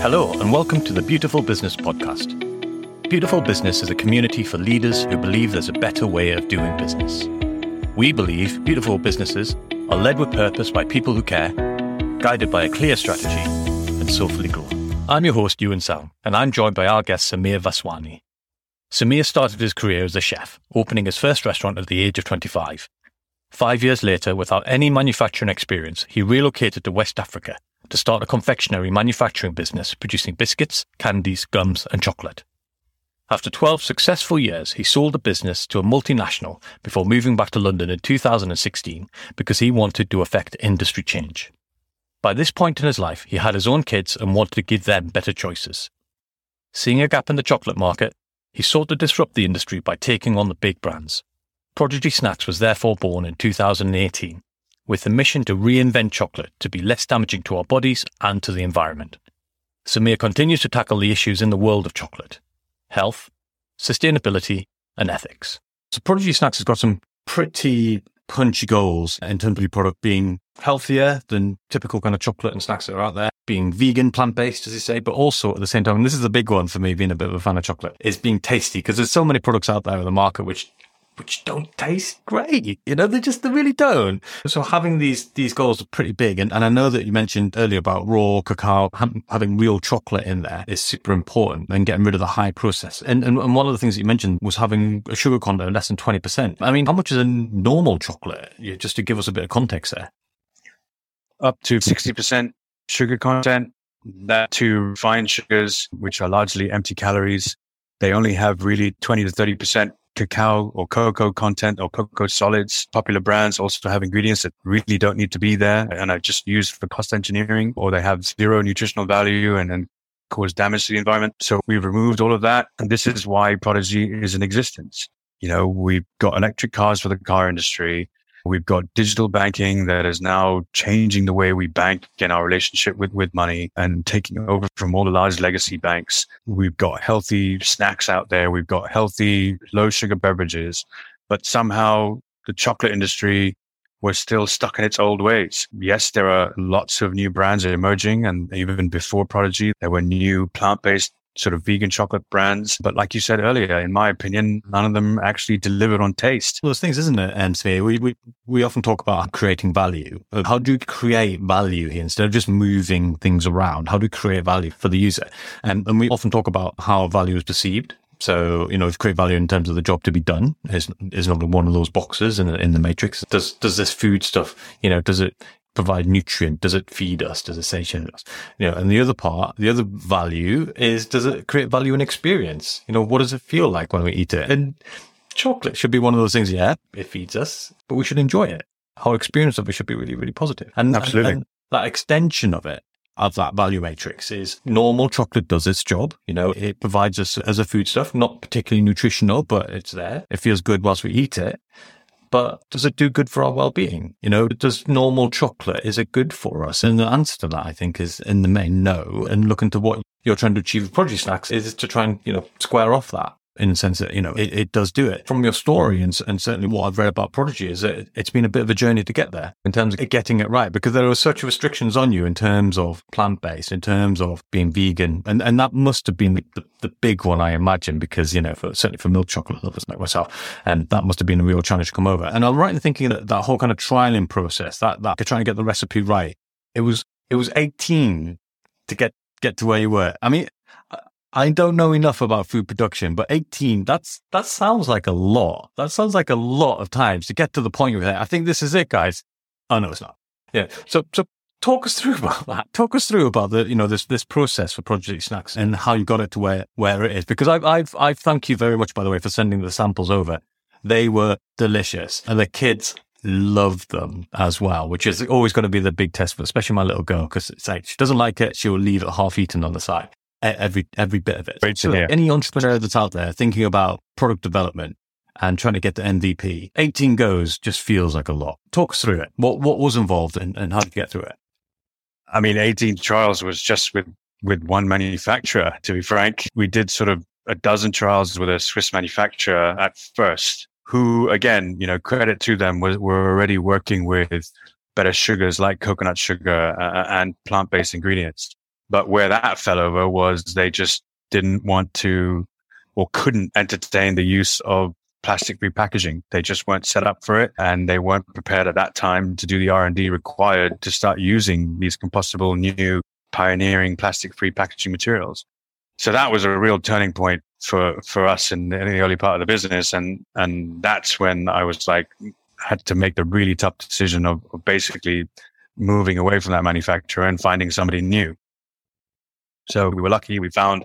Hello, and welcome to the Beautiful Business Podcast. Beautiful Business is a community for leaders who believe there's a better way of doing business. We believe beautiful businesses are led with purpose by people who care, guided by a clear strategy, and soulfully grown. I'm your host, Yiuwin Tsang, and I'm joined by our guest, Sameer Vaswani. Sameer started his career as a chef, opening his first restaurant at the age of 25. Five years later, without any manufacturing experience, he relocated to West Africa to start a confectionery manufacturing business producing biscuits, candies, gums, and chocolate. After 12 successful years, he sold the business to a multinational before moving back to London in 2016 because he wanted to affect industry change. By this point in his life, he had his own kids and wanted to give them better choices. Seeing a gap in the chocolate market, he sought to disrupt the industry by taking on the big brands. Prodigy Snacks was therefore born in 2018 with the mission to reinvent chocolate to be less damaging to our bodies and to the environment. Sameer continues to tackle the issues in the world of chocolate health, sustainability, and ethics. So, Prodigy Snacks has got some pretty punchy goals in terms of your product being healthier than typical kind of chocolate and snacks that are out there, being vegan, plant based, as you say, but also at the same time, and this is a big one for me, being a bit of a fan of chocolate, is being tasty because there's so many products out there in the market which which don't taste great. You know, they just, they really don't. So having these, these goals are pretty big. And, and I know that you mentioned earlier about raw cacao, having real chocolate in there is super important and getting rid of the high process. And, and, and one of the things that you mentioned was having a sugar content less than 20%. I mean, how much is a normal chocolate? Just to give us a bit of context there. Up to 60% sugar content. That to refined sugars, which are largely empty calories. They only have really 20 to 30% cacao or cocoa content or cocoa solids. Popular brands also have ingredients that really don't need to be there and are just used for cost engineering or they have zero nutritional value and, and cause damage to the environment. So we've removed all of that. And this is why Prodigy is in existence. You know, we've got electric cars for the car industry. We've got digital banking that is now changing the way we bank in our relationship with, with money and taking over from all the large legacy banks. We've got healthy snacks out there. We've got healthy low sugar beverages, but somehow the chocolate industry was still stuck in its old ways. Yes, there are lots of new brands emerging and even before Prodigy, there were new plant-based sort of vegan chocolate brands. But like you said earlier, in my opinion, none of them actually delivered on taste. Well, those things, isn't it, um, We, we, we often talk about creating value. How do you create value here instead of just moving things around? How do you create value for the user? And, and we often talk about how value is perceived. So, you know, if create value in terms of the job to be done is, is not one of those boxes in, in the matrix. Does, does this food stuff, you know, does it provide nutrient? Does it feed us? Does it satiate us? You know, and the other part, the other value is, does it create value and experience? You know, what does it feel like when we eat it? And chocolate should be one of those things. Yeah, it feeds us, but we should enjoy it. Our experience of it should be really, really positive. And absolutely, and, and that extension of it of that value matrix is normal chocolate does its job. You know, it provides us as a foodstuff, not particularly nutritional, but it's there. It feels good whilst we eat it but does it do good for our well-being? You know, does normal chocolate, is it good for us? And the answer to that, I think, is in the main no. And looking to what you're trying to achieve with Prodigy Snacks is to try and, you know, square off that in the sense that, you know, it, it does do it. From your story and, and certainly what I've read about Prodigy is that it's been a bit of a journey to get there in terms of getting it right because there are such restrictions on you in terms of plant based, in terms of being vegan. And, and that must have been the, the, the big one, I imagine, because, you know, for, certainly for milk chocolate lovers like myself, and that must have been a real challenge to come over. And I'm right in thinking that that whole kind of trialing process, that, that trying to get the recipe right, it was, it was 18 to get, get to where you were. I mean, I don't know enough about food production, but 18, that's, that sounds like a lot. That sounds like a lot of times to get to the point where I think this is it, guys. Oh, no, it's not. Yeah. So, so talk us through about that. Talk us through about the, you know, this, this process for Prodigy Snacks and how you got it to where, where it is. Because I've, I've, I've thank you very much, by the way, for sending the samples over. They were delicious and the kids loved them as well, which is always going to be the big test for, especially my little girl, because it's like, she doesn't like it. She'll leave it half eaten on the side every every bit of it. Great so any entrepreneur that's out there thinking about product development and trying to get the MVP, 18 goes just feels like a lot. Talk us through it. What what was involved and, and how did you get through it? I mean, 18 trials was just with with one manufacturer, to be frank. We did sort of a dozen trials with a Swiss manufacturer at first, who again, you know, credit to them was were already working with better sugars like coconut sugar uh, and plant-based ingredients. But where that fell over was they just didn't want to or couldn't entertain the use of plastic free packaging. They just weren't set up for it and they weren't prepared at that time to do the R&D required to start using these compostable new pioneering plastic free packaging materials. So that was a real turning point for, for us in, in the early part of the business. And, and that's when I was like, had to make the really tough decision of, of basically moving away from that manufacturer and finding somebody new. So we were lucky. We found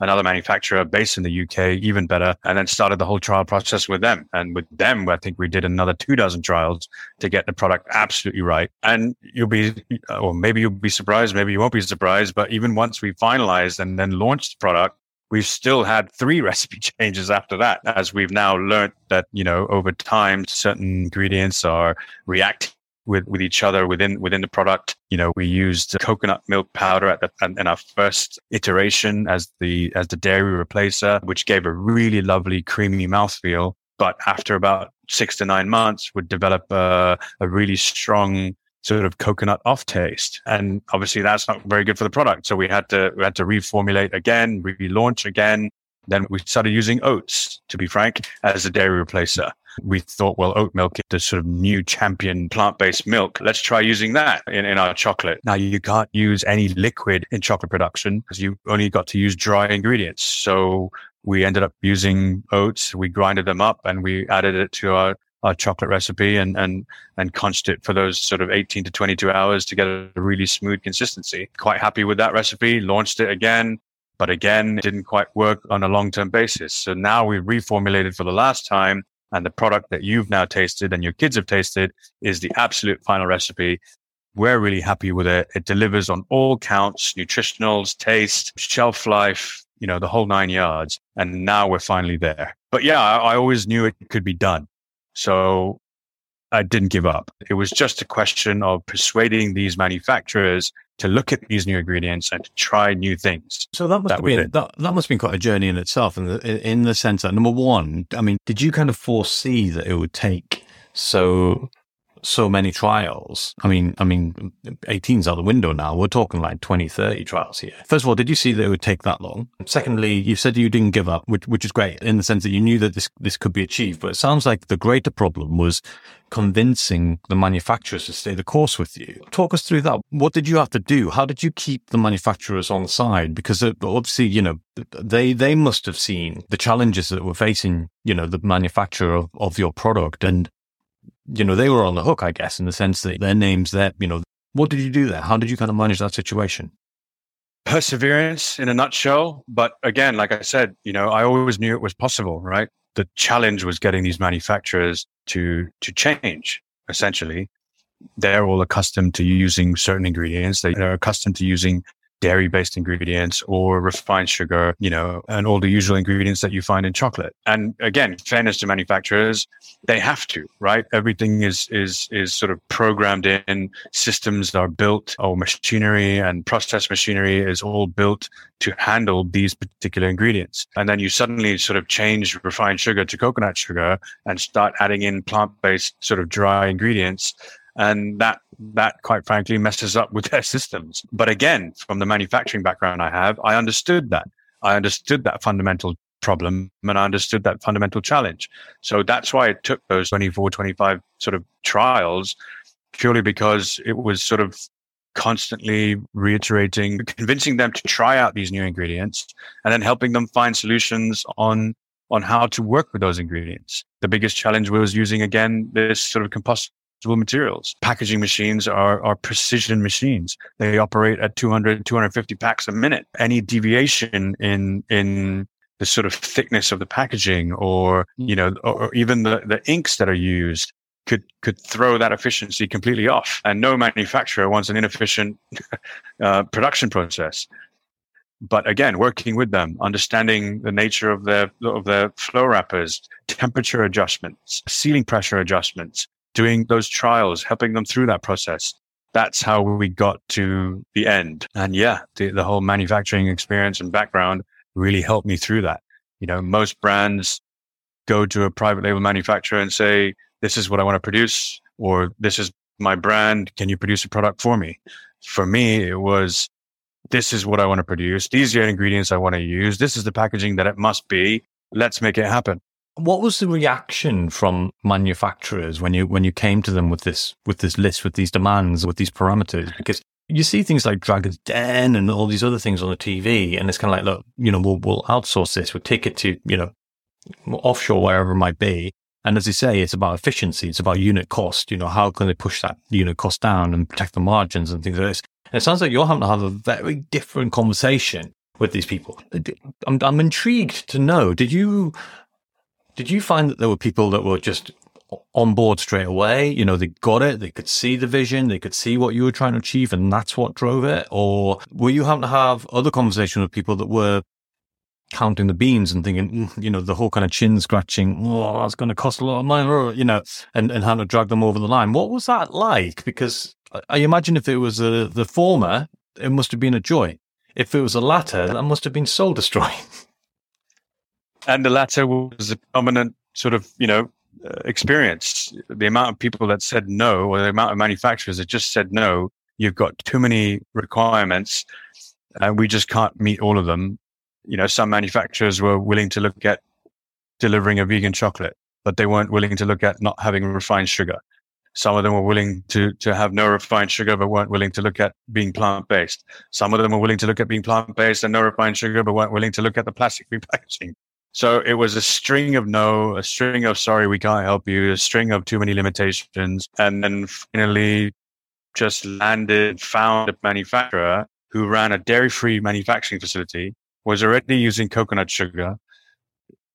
another manufacturer based in the UK, even better, and then started the whole trial process with them. And with them, I think we did another two dozen trials to get the product absolutely right. And you'll be, or maybe you'll be surprised, maybe you won't be surprised, but even once we finalized and then launched the product, we've still had three recipe changes after that, as we've now learned that, you know, over time, certain ingredients are reacting with, with each other within within the product. You know, we used coconut milk powder at the in our first iteration as the as the dairy replacer, which gave a really lovely creamy mouthfeel. But after about six to nine months, would develop a, a really strong sort of coconut off taste. And obviously that's not very good for the product. So we had to, we had to reformulate again, relaunch again. Then we started using oats, to be frank, as a dairy replacer we thought, well, oat milk is the sort of new champion plant based milk. Let's try using that in, in our chocolate. Now, you can't use any liquid in chocolate production because you only got to use dry ingredients. So we ended up using oats. We grinded them up and we added it to our our chocolate recipe and and and conched it for those sort of 18 to 22 hours to get a really smooth consistency. Quite happy with that recipe. Launched it again, but again, it didn't quite work on a long term basis. So now we reformulated for the last time and the product that you've now tasted and your kids have tasted is the absolute final recipe. We're really happy with it. It delivers on all counts, nutritionals, taste, shelf life, you know, the whole nine yards. And now we're finally there. But yeah, I, I always knew it could be done. So I didn't give up. It was just a question of persuading these manufacturers to look at these new ingredients and to try new things. So that must that have been that, that must have been quite a journey in itself, in the in the sense that number one, I mean, did you kind of foresee that it would take so so many trials. I mean, I mean, 18's out the window now. We're talking like 20, 30 trials here. First of all, did you see that it would take that long? Secondly, you said you didn't give up, which, which is great in the sense that you knew that this, this could be achieved. But it sounds like the greater problem was convincing the manufacturers to stay the course with you. Talk us through that. What did you have to do? How did you keep the manufacturers on side? Because uh, obviously, you know, they, they must have seen the challenges that were facing, you know, the manufacturer of, of your product and you know, they were on the hook, I guess, in the sense that their names there, you know, what did you do there? How did you kind of manage that situation? Perseverance in a nutshell. But again, like I said, you know, I always knew it was possible, right? The challenge was getting these manufacturers to, to change essentially. They're all accustomed to using certain ingredients. They are accustomed to using dairy based ingredients or refined sugar, you know, and all the usual ingredients that you find in chocolate. And again, fairness to manufacturers, they have to, right? Everything is, is, is sort of programmed in systems are built or machinery and process machinery is all built to handle these particular ingredients. And then you suddenly sort of change refined sugar to coconut sugar and start adding in plant based sort of dry ingredients and that that quite frankly messes up with their systems. But again, from the manufacturing background I have, I understood that. I understood that fundamental problem and I understood that fundamental challenge. So that's why it took those 24, 25 sort of trials purely because it was sort of constantly reiterating, convincing them to try out these new ingredients and then helping them find solutions on on how to work with those ingredients. The biggest challenge was using again this sort of materials. Packaging machines are, are precision machines. They operate at 200, 250 packs a minute. Any deviation in, in the sort of thickness of the packaging or, you know, or, or even the, the inks that are used could could throw that efficiency completely off. And no manufacturer wants an inefficient uh, production process. But again, working with them, understanding the nature of their of their flow wrappers, temperature adjustments, sealing pressure adjustments, doing those trials, helping them through that process. That's how we got to the end. And yeah, the, the whole manufacturing experience and background really helped me through that. You know, most brands go to a private label manufacturer and say, this is what I want to produce, or this is my brand. Can you produce a product for me? For me, it was this is what I want to produce. These are the ingredients I want to use. This is the packaging that it must be. Let's make it happen. What was the reaction from manufacturers when you when you came to them with this with this list, with these demands, with these parameters? Because you see things like Dragon's Den and all these other things on the TV, and it's kind of like, look, you know, we'll we'll outsource this, we'll take it to you know offshore wherever it might be. And as you say, it's about efficiency, it's about unit cost. You know, how can they push that unit cost down and protect the margins and things like this? And it sounds like you're having to have a very different conversation with these people. I'm, I'm intrigued to know. Did you did you find that there were people that were just on board straight away? You know, they got it, they could see the vision, they could see what you were trying to achieve, and that's what drove it? Or were you having to have other conversations with people that were counting the beans and thinking, mm, you know, the whole kind of chin scratching, oh, that's going to cost a lot of money, you know, and, and having to drag them over the line. What was that like? Because I imagine if it was a, the former, it must have been a joy. If it was the latter, that must have been soul destroying. And the latter was a prominent sort of, you know, uh, experience. The amount of people that said no, or the amount of manufacturers that just said no, you've got too many requirements and we just can't meet all of them. You know, some manufacturers were willing to look at delivering a vegan chocolate, but they weren't willing to look at not having refined sugar. Some of them were willing to, to have no refined sugar, but weren't willing to look at being plant based. Some of them were willing to look at being plant based and no refined sugar, but weren't willing to look at the plastic repackaging. So it was a string of no, a string of sorry, we can't help you, a string of too many limitations. And then finally just landed, found a manufacturer who ran a dairy free manufacturing facility, was already using coconut sugar,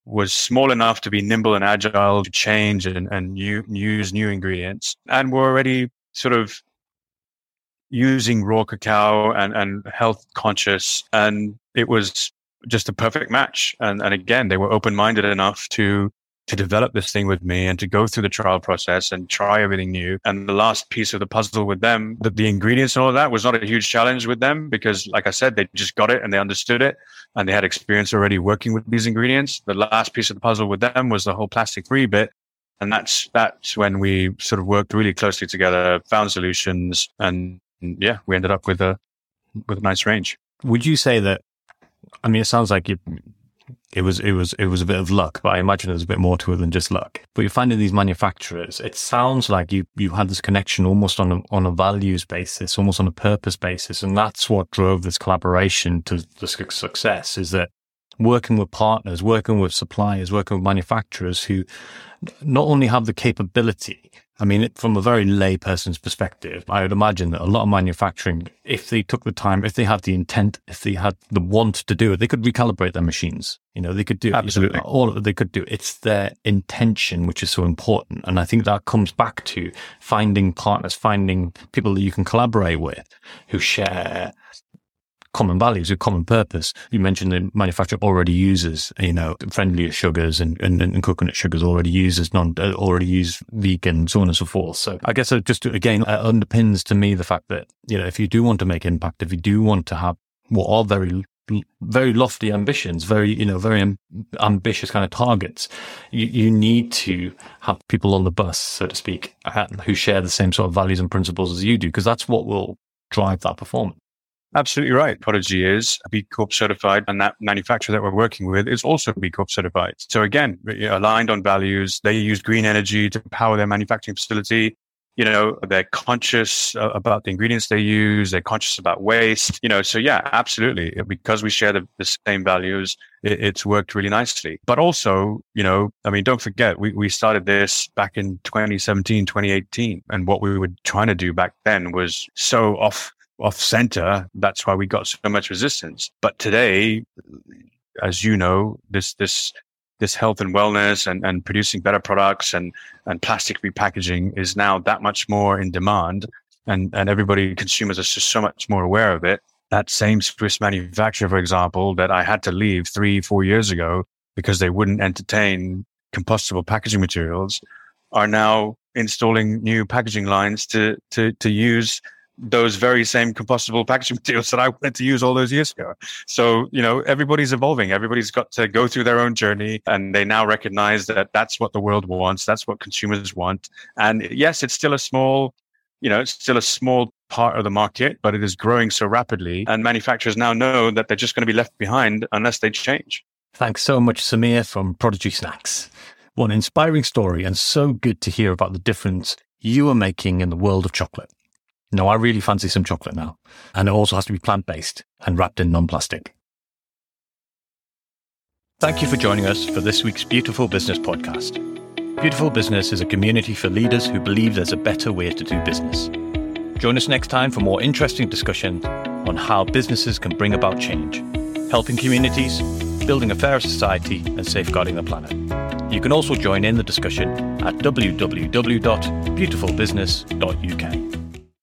was small enough to be nimble and agile to change and, and use new ingredients and were already sort of using raw cacao and, and health conscious. And it was just a perfect match. And, and again, they were open minded enough to to develop this thing with me and to go through the trial process and try everything new. And the last piece of the puzzle with them, the, the ingredients and all of that was not a huge challenge with them because, like I said, they just got it and they understood it and they had experience already working with these ingredients. The last piece of the puzzle with them was the whole plastic free bit. And that's, that's when we sort of worked really closely together, found solutions and yeah, we ended up with a, with a nice range. Would you say that, I mean, it sounds like you, it was it was it was a bit of luck, but I imagine there's a bit more to it than just luck. But you're finding these manufacturers. It sounds like you you had this connection almost on a on a values basis, almost on a purpose basis, and that's what drove this collaboration to the success. Is that working with partners, working with suppliers, working with manufacturers who not only have the capability I mean, from a very layperson's perspective, I would imagine that a lot of manufacturing, if they took the time, if they had the intent, if they had the want to do it, they could recalibrate their machines. You know, they could do absolutely you know, all of it. They could do. It's their intention which is so important, and I think that comes back to finding partners, finding people that you can collaborate with who share common values, a common purpose. You mentioned the manufacturer already uses, you know, friendlier sugars and, and, and coconut sugars already uses non, uh, already use vegan, so on and so forth. So I guess it just again uh, underpins to me the fact that, you know, if you do want to make impact, if you do want to have what are very very lofty ambitions, very, you know, very ambitious kind of targets. You, you need to have people on the bus, so to speak, uh, who share the same sort of values and principles as you do, because that's what will drive that performance. Absolutely right. Prodigy is B Corp certified, and that manufacturer that we're working with is also B Corp certified. So again, aligned on values. They use green energy to power their manufacturing facility. You know, they're conscious uh, about the ingredients they use. They're conscious about waste. You know, so yeah, absolutely. Because we share the, the same values, it, it's worked really nicely. But also, you know, I mean, don't forget, we, we started this back in 2017, 2018. And what we were trying to do back then was so off off center. That's why we got so much resistance. But today, as you know, this, this, this health and wellness and, and producing better products and, and plastic repackaging is now that much more in demand. And, and everybody, consumers are just so much more aware of it. That same Swiss manufacturer, for example, that I had to leave three, four years ago because they wouldn't entertain compostable packaging materials are now installing new packaging lines to, to, to use those very same compostable packaging materials that I wanted to use all those years ago. So, you know, everybody's evolving. Everybody's got to go through their own journey and they now recognize that that's what the world wants. That's what consumers want. And yes, it's still a small, you know, it's still a small part of the market, but it is growing so rapidly. And manufacturers now know that they're just going to be left behind unless they change. Thanks so much, Sameer from Prodigy Snacks. What an inspiring story, and so good to hear about the difference you are making in the world of chocolate. No, I really fancy some chocolate now. And it also has to be plant based and wrapped in non plastic. Thank you for joining us for this week's Beautiful Business podcast. Beautiful Business is a community for leaders who believe there's a better way to do business. Join us next time for more interesting discussions on how businesses can bring about change, helping communities, building a fairer society, and safeguarding the planet. You can also join in the discussion at www.beautifulbusiness.uk.